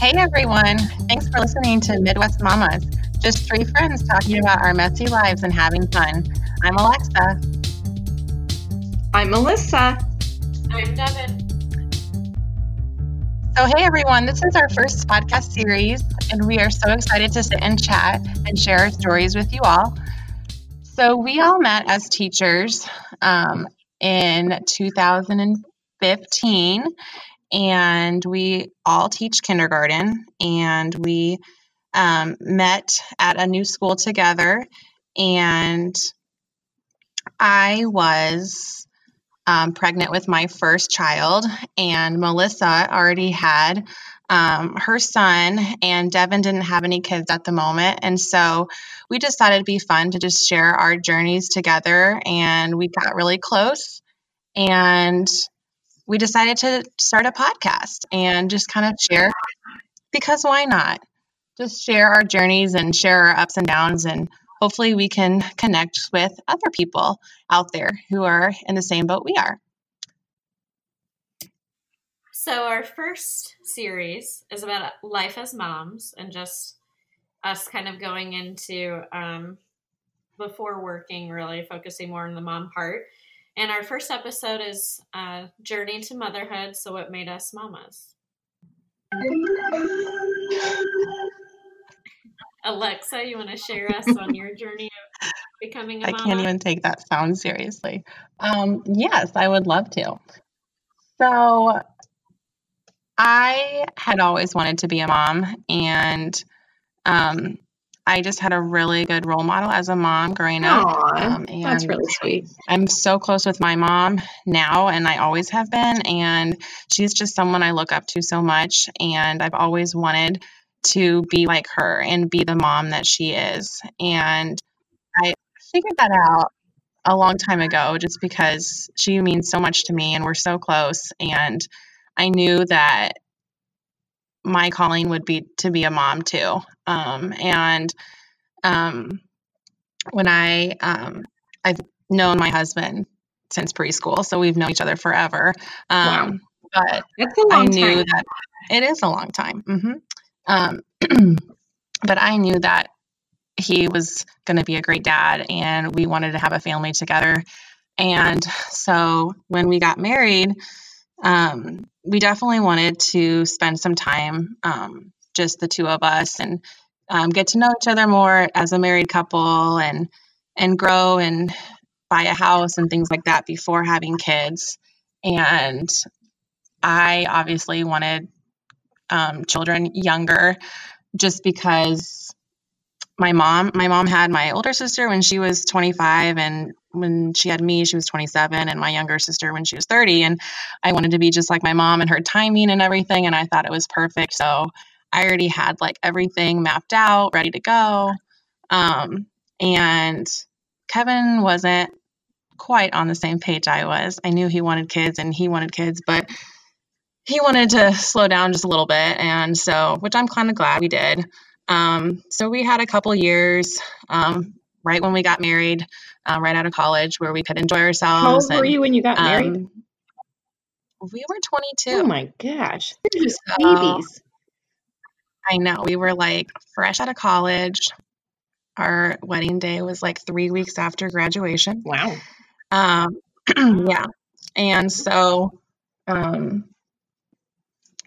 Hey everyone, thanks for listening to Midwest Mamas, just three friends talking about our messy lives and having fun. I'm Alexa. I'm Melissa. I'm Devin. So, hey everyone, this is our first podcast series, and we are so excited to sit and chat and share our stories with you all. So, we all met as teachers um, in 2015, and we all teach kindergarten, and we um, met at a new school together. And I was um, pregnant with my first child, and Melissa already had um, her son, and Devin didn't have any kids at the moment. And so we decided it'd be fun to just share our journeys together, and we got really close. And we decided to start a podcast and just kind of share because why not? Just share our journeys and share our ups and downs, and hopefully we can connect with other people out there who are in the same boat we are. So, our first series is about life as moms and just us kind of going into um, before working, really focusing more on the mom part. And our first episode is uh, Journey to Motherhood. So, what made us mamas? Alexa, you want to share us on your journey of becoming a I mama? I can't even take that sound seriously. Um, yes, I would love to. So, I had always wanted to be a mom, and um, I just had a really good role model as a mom growing up. Aw, Um, that's really sweet. I'm so close with my mom now, and I always have been. And she's just someone I look up to so much. And I've always wanted to be like her and be the mom that she is. And I figured that out a long time ago just because she means so much to me and we're so close. And I knew that my calling would be to be a mom too. Um, and um, when I, um, I've known my husband since preschool, so we've known each other forever. Wow. Um, But That's a I long knew time. that it is a long time. hmm Um, but I knew that he was going to be a great dad, and we wanted to have a family together. And so when we got married, um, we definitely wanted to spend some time, um, just the two of us, and um, get to know each other more as a married couple, and and grow and buy a house and things like that before having kids. And I obviously wanted um, children younger, just because my mom my mom had my older sister when she was 25 and when she had me she was 27 and my younger sister when she was 30 and i wanted to be just like my mom and her timing and everything and i thought it was perfect so i already had like everything mapped out ready to go. Um, and kevin wasn't quite on the same page i was. I knew he wanted kids and he wanted kids but he wanted to slow down just a little bit and so which i'm kind of glad we did. Um, so we had a couple years um, right when we got married, uh, right out of college, where we could enjoy ourselves. How old were you when you got married? um, we were 22. Oh my gosh. You're just So- babies. I know we were like fresh out of college. Our wedding day was like three weeks after graduation. Wow. Um, yeah, and so, um,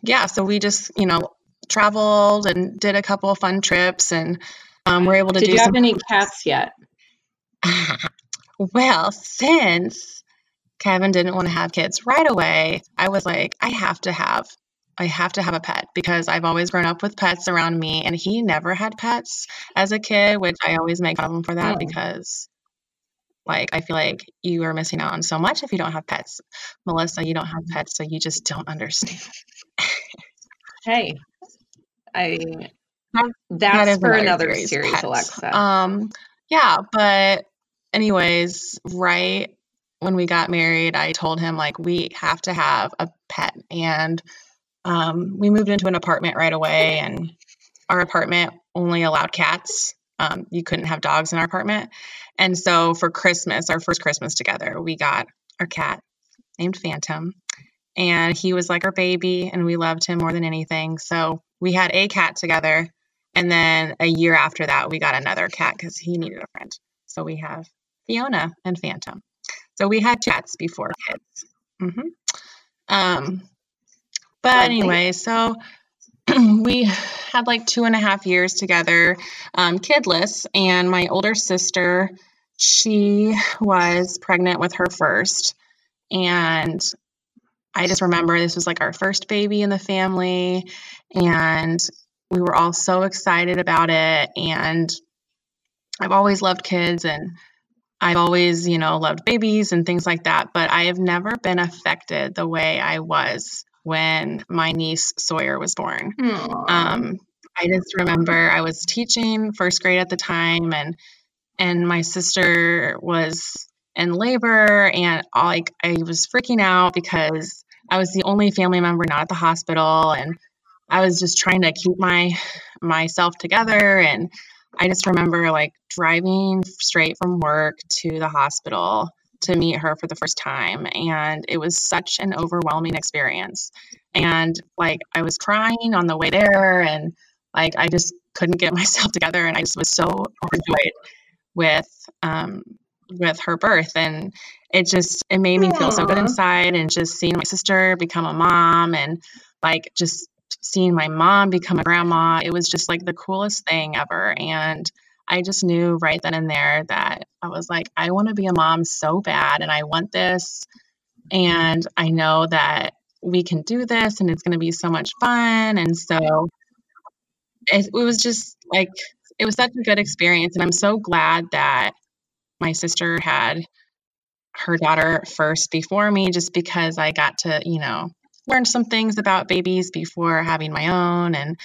yeah, so we just you know traveled and did a couple of fun trips, and um, we're able to Did do you have any cats yet? well, since Kevin didn't want to have kids right away, I was like, I have to have I have to have a pet because I've always grown up with pets around me and he never had pets as a kid, which I always make fun of him for that Oh. because like I feel like you are missing out on so much if you don't have pets. Melissa, you don't have pets, so you just don't understand. Hey, I. That- That's is for another series, series. Alexa. Um, yeah, but anyways, right when we got married, I told him like we have to have a pet, and um, we moved into an apartment right away, and our apartment only allowed cats. Um, you couldn't have dogs in our apartment, and so for Christmas, our first Christmas together, we got our cat named Phantom, and he was like our baby, and we loved him more than anything. So we had a cat together, and then a year after that, we got another cat because he needed a friend. So we have Fiona and Phantom. So we had cats before kids. hmm Um, but anyway, so we had like two and a half years together, um, kidless, and my older sister, she was pregnant with her first, and I just remember this was like our first baby in the family, and we were all so excited about it. And I've always loved kids, and I've always, you know, loved babies and things like that, but I have never been affected the way I was when my niece Sawyer was born. Um, I just remember I was teaching first grade at the time, and and my sister was in labor, and all, like I was freaking out because I was the only family member not at the hospital, and I was just trying to keep my myself together. And I just remember like driving straight from work to the hospital to meet her for the first time, and it was such an overwhelming experience. And like I was crying on the way there, and like I just couldn't get myself together, and I just was so overjoyed with um, with her birth, and it just it made me feel so good inside, and just seeing my sister become a mom, and like just seeing my mom become a grandma, it was just like the coolest thing ever, and I just knew right then and there that I was like, I want to be a mom so bad, and I want this, and I know that we can do this, and it's going to be so much fun, and so it, it was just like it was such a good experience and i'm so glad that my sister had her daughter first before me just because i got to you know learn some things about babies before having my own and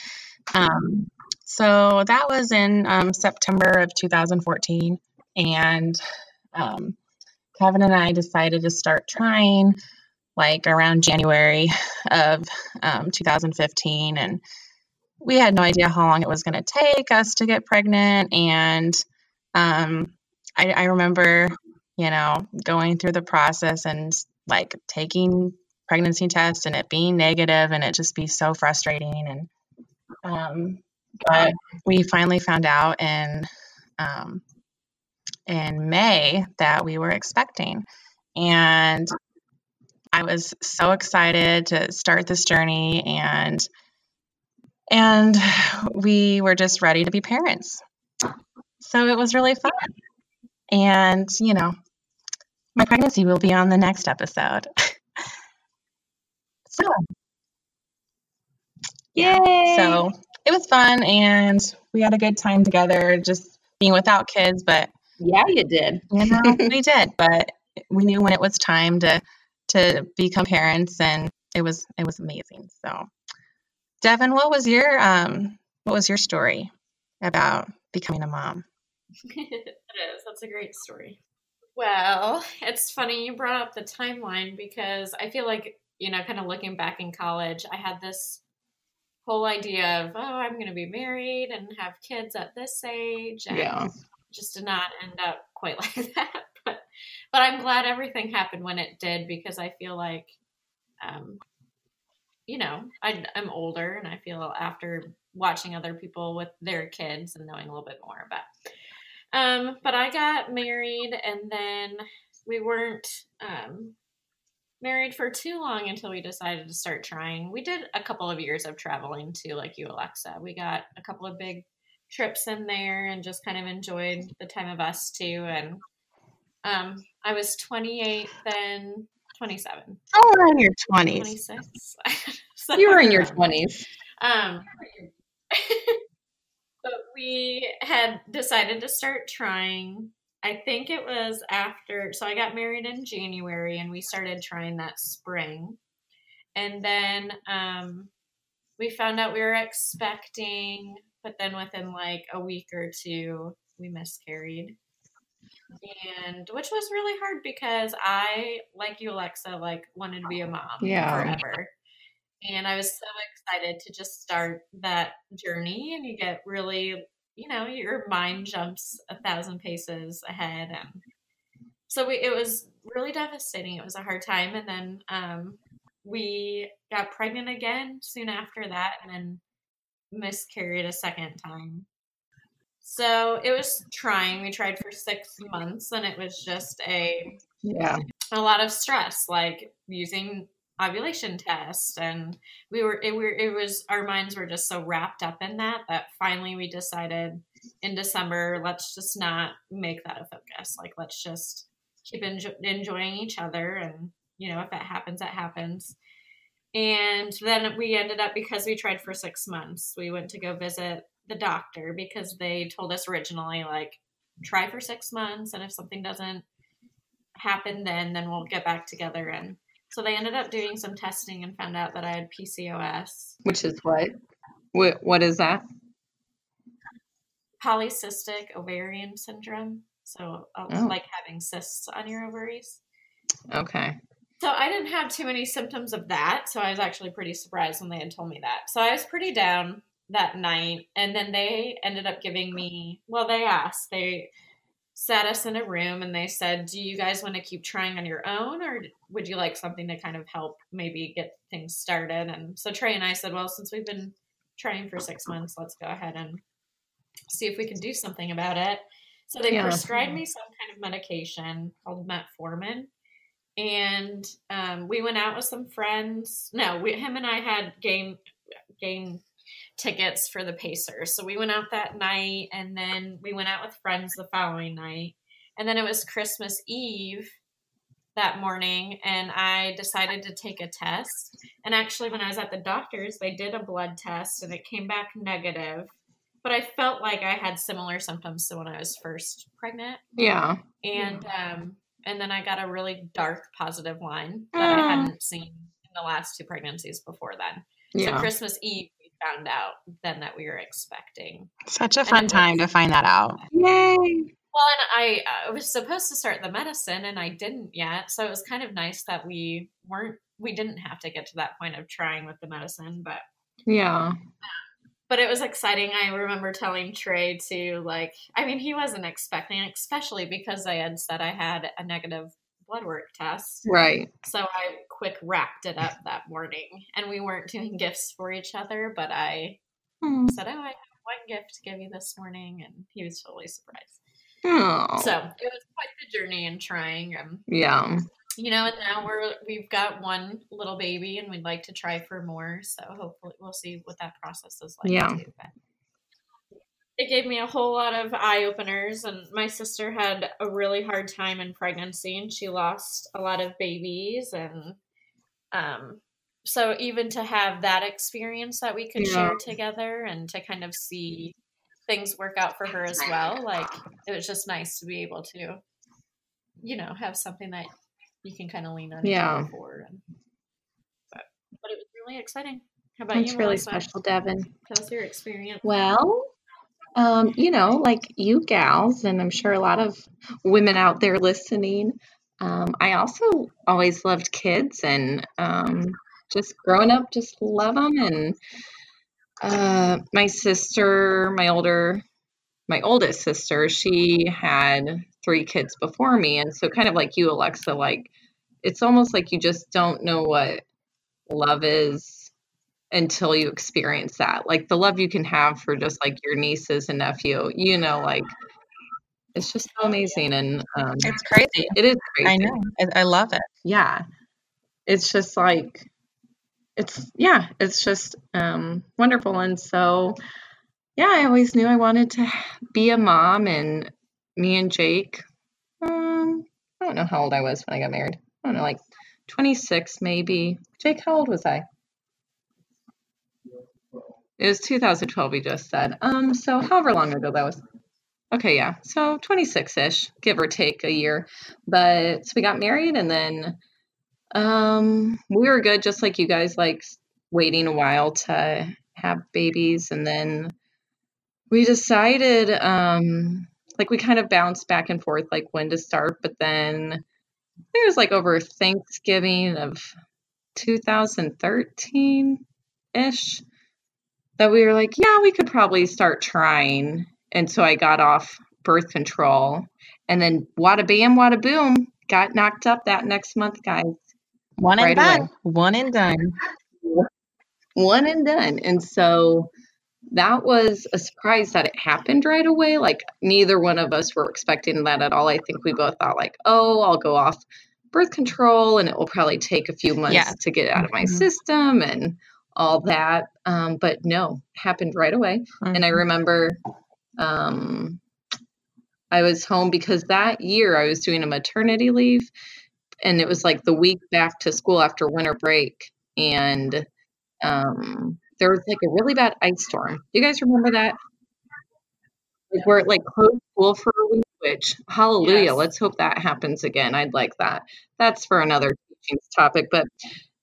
um, so that was in um, september of 2014 and um, kevin and i decided to start trying like around january of um, 2015 and we had no idea how long it was going to take us to get pregnant. And um, I, I remember, you know, going through the process and like taking pregnancy test and it being negative and it just be so frustrating. And, um, but we finally found out in, um, in May that we were expecting. And I was so excited to start this journey and and we were just ready to be parents. So it was really fun. And, you know, my pregnancy will be on the next episode. so, Yay! so it was fun and we had a good time together just being without kids, but yeah, you did. you know, we did, but we knew when it was time to to become parents and it was it was amazing. So Devin, what was your um what was your story about becoming a mom? it is. That's a great story. Well, it's funny you brought up the timeline because I feel like, you know, kind of looking back in college, I had this whole idea of, oh, I'm going to be married and have kids at this age. And Yeah. just did not end up quite like that. But, but I'm glad everything happened when it did because I feel like, um, you know, I, I'm older and I feel after watching other people with their kids and knowing a little bit more about. Um, but I got married and then we weren't um, married for too long until we decided to start trying. We did a couple of years of traveling too, like you, Alexa. We got a couple of big trips in there and just kind of enjoyed the time of us too. And um, I was 28 then, 27, Oh, we're in your twenties. 26. You were in your 20s. Um, but we had decided to start trying. I think it was after, so I got married in January and we started trying that spring. And then um, we found out we were expecting, but then within like a week or two, we miscarried. And which was really hard because I, like you, Alexa, like wanted to be a mom Yeah. forever. And I was so excited to just start that journey. And you get really, you know, your mind jumps a thousand paces ahead. And so we, it was really devastating. It was a hard time. And then um, we got pregnant again soon after that and then miscarried a second time. So it was trying. We tried for six months and it was just a Yeah. a lot of stress, like using ovulation test and we were it, were it was our minds were just so wrapped up in that that finally we decided in December let's just not make that a focus. Like let's just keep enjo- enjoying each other and you know if that happens that happens. And then we ended up because we tried for 6 months we went to go visit the doctor because they told us originally like try for 6 months and if something doesn't happen then then we'll get back together and so they ended up doing some testing and found out that I had PCOS, Which is what? What, what is that? polycystic ovarian syndrome. So, uh, Oh. like having cysts on your ovaries. Okay. So, I didn't have too many symptoms of that. So, I was actually pretty surprised when they had told me that. So, I was pretty down that night. And then they ended up giving me, well, they asked, they sat us in a room and they said, Do you guys want to keep trying on your own or would you like something to kind of help maybe get things started? And so Trey and I said, Well, since we've been trying for six months, let's go ahead and see if we can do something about it. So they Yeah. prescribed me some kind of medication called metformin. And um, we went out with some friends. No, we, him and I had game game tickets for the Pacers. So we went out that night and then we went out with friends the following night. And then it was Christmas Eve that morning and I decided to take a test. And actually when I was at the doctor's, they did a blood test and it came back negative. But I felt like I had similar symptoms to when I was first pregnant. Yeah. And um and then I got a really dark positive line that I Mm. hadn't seen in the last two pregnancies before then. So Yeah. Christmas Eve, found out then that we were expecting. Such a fun time was- to find that out. Yay. Well, and I, I was supposed to start the medicine, and I didn't yet. So it was kind of nice that we weren't, we didn't have to get to that point of trying with the medicine, but Yeah. but it was exciting. I remember telling Trey to like, I mean, he wasn't expecting, especially because I had said I had a negative blood work test. Right. So I quick wrapped it up that morning, and we weren't doing gifts for each other, but I Hmm. said, "Oh, I have one gift to give you this morning," and he was totally surprised. Oh. So it was quite the journey and trying. Um, yeah. you know, and now we're we've got one little baby, and we'd like to try for more. So hopefully, we'll see what that process is like. Yeah. Too, it gave me a whole lot of eye openers, and my sister had a really hard time in pregnancy, and she lost a lot of babies, and um. So even to have that experience that we could Yeah. share together and to kind of see things work out for her as well, like it was just nice to be able to, you know, have something that you can kind of lean on Yeah. for. And, but, but it was really exciting. How about That's you, really Melissa? special, Devin. Tell us your experience. Well, um, you know, like you gals, and I'm sure a lot of women out there listening, um, I also always loved kids and um, just growing up, just love them. And uh, my sister, my older, my oldest sister, she had three kids before me. And so, kind of like you, Alexa, like it's almost like you just don't know what love is until you experience that. Like the love you can have for just like your nieces and nephew, you know, like it's just so amazing. And um, It's crazy. it is crazy. I know. I, I love it. Yeah. It's just like, it's, yeah, it's just um, wonderful. And so, yeah, I always knew I wanted to be a mom. And me and Jake, um, I don't know how old I was when I got married. I don't know, like 26 maybe. Jake, how old was I? It was 2012, we just said. Um, so however long ago that was. Okay, yeah. So 26-ish, give or take a year. But so we got married and then um we were good just like you guys like waiting a while to have babies and then we decided um like we kind of bounced back and forth like when to start, but then it was like over Thanksgiving of 2013 ish that we were like, yeah, we could probably start trying. And so I got off birth control. And then wada bam, wada boom, got knocked up that next month, guys. One and Right done. away. One and done. one and done. And so that was a surprise that it happened right away. Like neither one of us were expecting that at all. I think we both thought like, oh, I'll go off birth control and it will probably take a few months Yeah. to get out of my Mhm. system and all that. Um, but no, happened right away. And I Mhm. remember um, I was home because that year I was doing a maternity leave and it was like the week back to school after winter break. And um, there was like a really bad ice storm. You guys remember that? Like where it like closed school for a week, which hallelujah, Yes. let's hope that happens again. I'd like that. That's for another teaching topic. But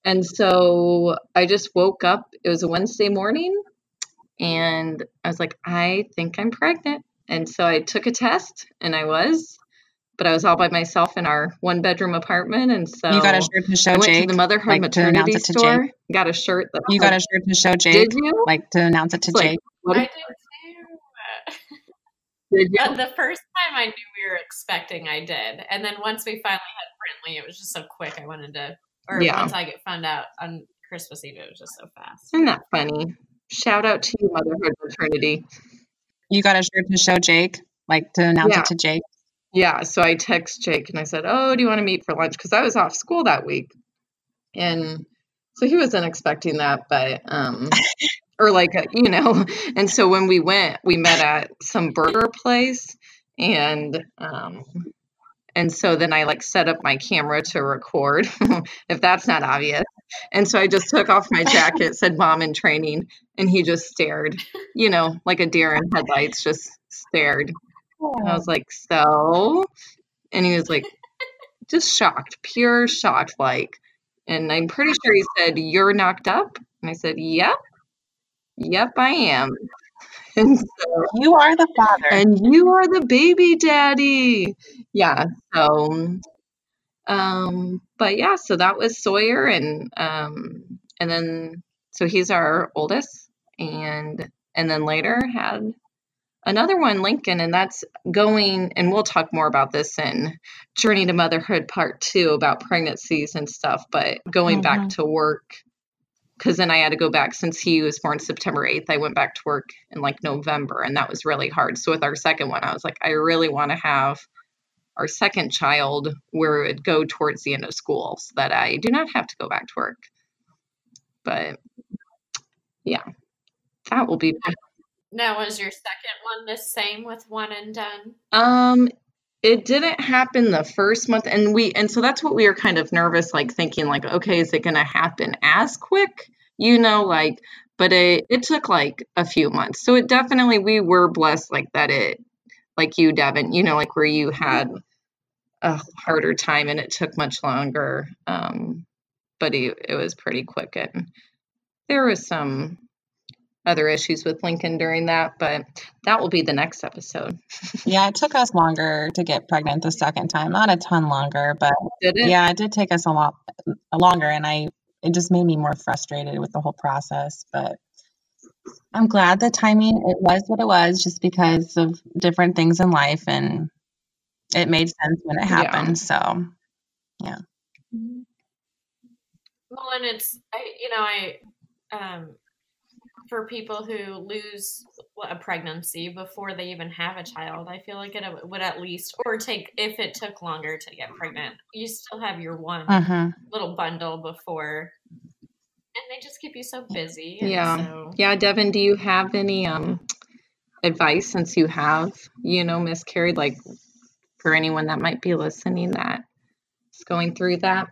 and so I just woke up. It was a Wednesday morning and I was like, I think I'm pregnant. And so I took a test and I was, but I was all by myself in our one bedroom apartment. And so you got a shirt to show I went Jake. to the motherhood like, maternity it to Jake? store, got a shirt that You said, got a shirt to show Jake. Did you? Like to announce it to It's Jake. what I did did too. you? But the first time I knew we were expecting, I did, and then once we finally had Brentley, it was just so quick. I wanted to, or Yeah. once I get found out on Christmas Eve, it was just so fast. Isn't that funny? Shout out to you, motherhood maternity. You got a shirt to show Jake. Like to announce Yeah. it to Jake. Yeah, so I text Jake and I said, "Oh, do you want to meet for lunch?" Because I was off school that week, and so he wasn't expecting that, but um, or like uh, you know, and so when we went, we met at some burger place, and um, and so then I like set up my camera to record, if that's not obvious, and so I just took off my jacket, said "Mom in training," and he just stared, you know, like a deer in headlights, just stared. And I was like, so? And he was like, just shocked, pure shocked, like. And I'm pretty sure he said, You're knocked up? And I said, Yep. Yep, I am. And so, You are the father. and you are the baby daddy. Yeah. So, um, but yeah, so that was Sawyer. And, um, and then, so he's our oldest. And, and then later had another one, Lincoln, and that's going, and we'll talk more about this in Journey to Motherhood Part Two about pregnancies and stuff, but going back to work, because then I had to go back since he was born September 8th, I went back to work in like November, and that was really hard. So with our second one, I was like, I really want to have our second child where it would go towards the end of school so that I do not have to go back to work. But yeah, that will be Now, was your second one the same with one and done? Um, it didn't happen the first month, and we and so that's what we were kind of nervous, like thinking, like, okay, is it going to happen as quick? You know, like, but it it took like a few months, so it definitely we were blessed, like that it, like you, Devin, you know, like where you had a harder time and it took much longer. Um, but it, it was pretty quick, and there was some other issues with Lincoln during that, but that will be the next episode. Yeah, it took us longer to get pregnant the second time. Not a ton longer, but it? yeah, it did take us a lot longer, and I it just made me more frustrated with the whole process. But I'm glad the timing it was what it was, just because of different things in life, and it made sense when it Yeah. happened. So yeah. Well, and it's I, you know, I um, for people who lose a pregnancy before they even have a child, I feel like it would at least, or take if it took longer to get pregnant, you still have your one mhm. little bundle before, and they just keep you so busy. Yeah. So, Yeah, Devin, do you have any um advice since you have, you know, miscarried, like for anyone that might be listening that is going through that?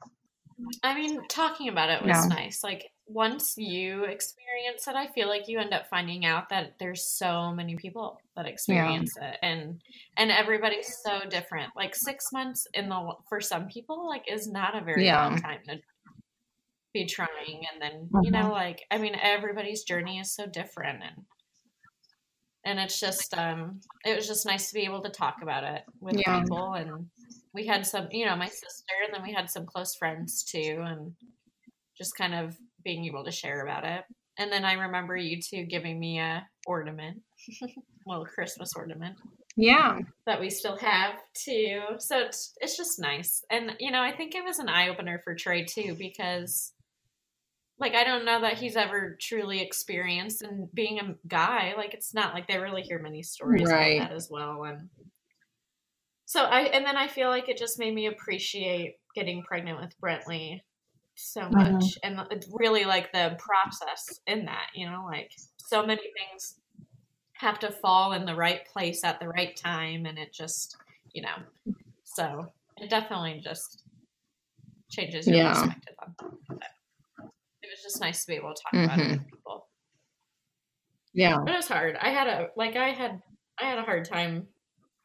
I mean, talking about it was Yeah. nice. Like once you experience it, I feel like you end up finding out that there's so many people that experience it, and and everybody's so different. Like six months in the for some people, like is not a very Yeah. long time to be trying, and then you know, like I mean, everybody's journey is so different, and and it's just um, it was just nice to be able to talk about it with Yeah. people and we had some you know my sister and then we had some close friends too and just kind of being able to share about it and then i remember you two giving me a ornament little christmas ornament Yeah. that we still have too. So it's it's just nice. And you know, I think it was an eye opener for Trey too because like I don't know that he's ever truly experienced and being a guy, like it's not like they really hear many stories Right. about that as well and so I and then I feel like it just made me appreciate getting pregnant with Brentley so Mm-hmm. much and really like the process in that, you know, like so many things have to fall in the right place at the right time and it just you know so it definitely just changes your Yeah. perspective on it. Was just nice to be able to talk about it mm-hmm. with people Yeah. but it was hard i had a like i had i had a hard time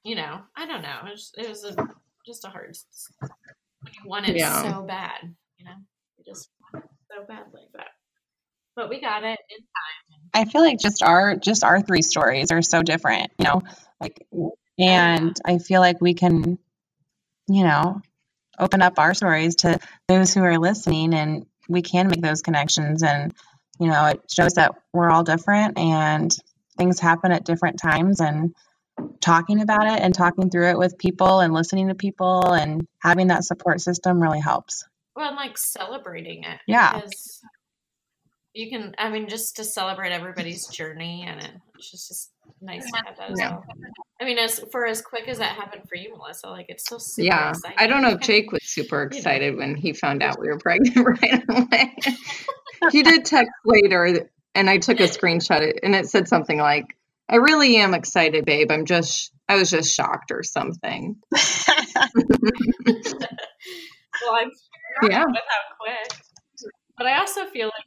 you know i don't know it was, it was a, just a hard when you want it Yeah. so bad you know you just want it so badly but but we got it in time. I feel like just our just our three stories are so different, you know, like oh, and I feel like we can, you know, open up our stories to those who are listening and we can make those connections and you know, it shows that we're all different and things happen at different times and talking about it and talking through it with people and listening to people and having that support system really helps. Well, and like celebrating it. Yeah. Because you can, I mean, just to celebrate everybody's journey, and it, it's just, just nice to have that as Yeah. well. I mean, as for as quick as that happened for you, Melissa, like it's so super Yeah. exciting. I don't know if Jake was super know. excited when he found out we were pregnant right away. he did text later and I took a screenshot and it said something like, I really am excited, babe. I'm just, I was just shocked or something. well, I'm sure Yeah. with how quick. But I also feel like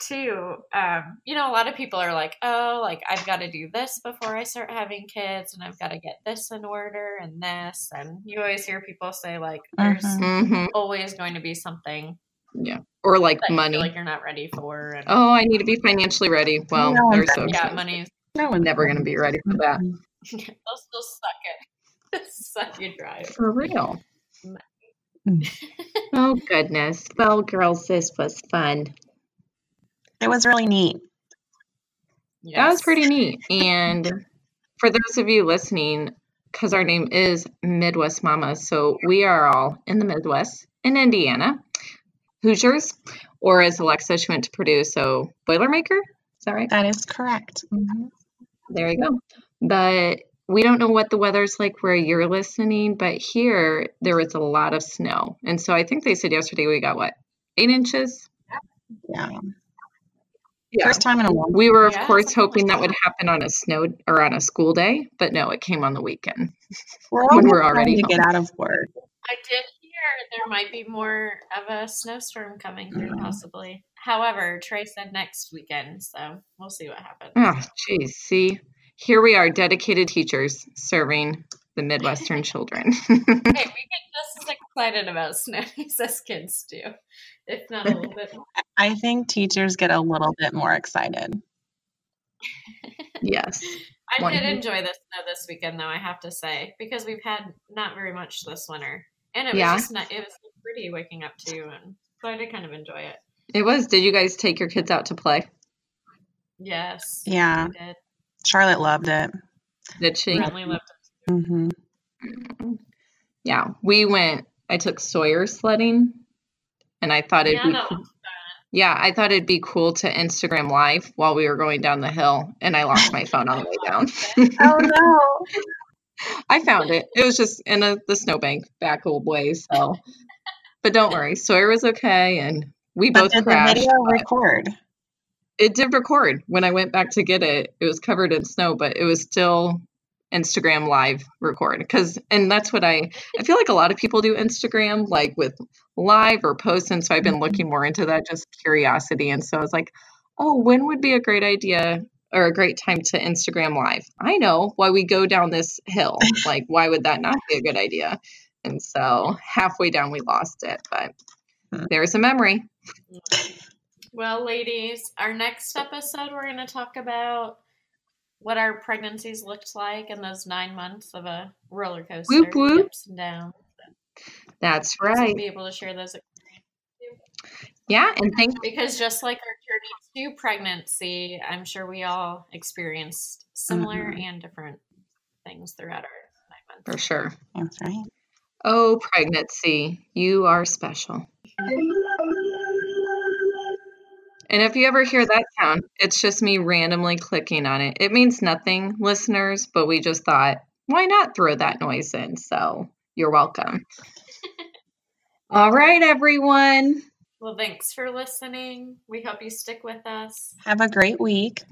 too, um, you know, a lot of people are like, oh, like I've got to do this before I start having kids, and I've got to get this in order and this, and you always hear people say like, there's Mhm. hmm always going to be something Yeah. Or like that you money. feel like you're not ready for, and oh, I need to be financially ready. Well, No, there's so yeah, money, No one's never going to be ready for that. they'll still suck it, suck you dry. For real. Mm. oh, goodness. Well, girls, this was fun. It was really neat. That was pretty neat. And for those of you listening, because our name is Midwest Mama, so we are all in the Midwest in Indiana, Hoosiers, or as Alexa she went to Purdue, so Boilermaker. Is that right? That is correct. Mhm. There you go. But we don't know what the weather's like where you're listening, but here there was a lot of snow. And so I think they said yesterday we got what, eight inches? Yeah. Yeah. First time in a long We were, of Yeah, course, hoping that that. would happen on a snow or on a school day, but no, it came on the weekend. We're when we're trying already to get out of work. I did hear there might be more of a snowstorm coming through, Mm. possibly. However, Trey said next weekend, so we'll see what happens. Oh, geez. See, here we are, dedicated teachers serving the Midwestern children. hey, we get just as excited about snow days as kids do, if not a little bit more. I think teachers get a little bit more excited. yes. I One did enjoy the snow this weekend, though I have to say, because we've had not very much this winter, and it was just not, it was pretty waking up too, and so I did kind of enjoy it. It was. Did you guys take your kids out to play? Yes, Yeah. did. Charlotte loved it. Did she? Bradley loved it. Mm-hmm. Yeah. We went, I took Sawyer sledding and I thought it'd Yeah, be cool. Yeah, I thought it'd be cool to Instagram live while we were going down the hill and I lost my phone on the way down. Oh no! I found it. It was just in a, the snowbank back old ways. So, but don't worry, Sawyer was okay, and we But both did the video record? It did record. When I went back to get it, it was covered in snow, but it was still Instagram live record. Because, and that's what I. I feel like a lot of people do Instagram like with live or post, and so I've been mm-hmm. looking more into that, just curiosity. And so I was like, oh, when would be a great idea? Or a great time to Instagram live. I know why we go down this hill. Like, why would that not be a good idea? And so halfway down, we lost it, but there's a memory. Well, ladies, our next episode, we're going to talk about what our pregnancies looked like in those nine months of a roller coaster, Whoop, whoop. ups and downs. That's So right. be able to share those Yeah, and thank because just like our journey to pregnancy, I'm sure we all experienced similar Mm-hmm. and different things throughout our nine months. For sure. That's right. Oh, pregnancy, you are special. And if you ever hear that sound, it's just me randomly clicking on it. It means nothing, listeners, but we just thought, why not throw that noise in? So you're welcome. All right, everyone. Well, thanks for listening. We hope you stick with us. Have a great week.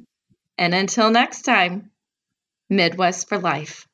And until next time, Midwest for life.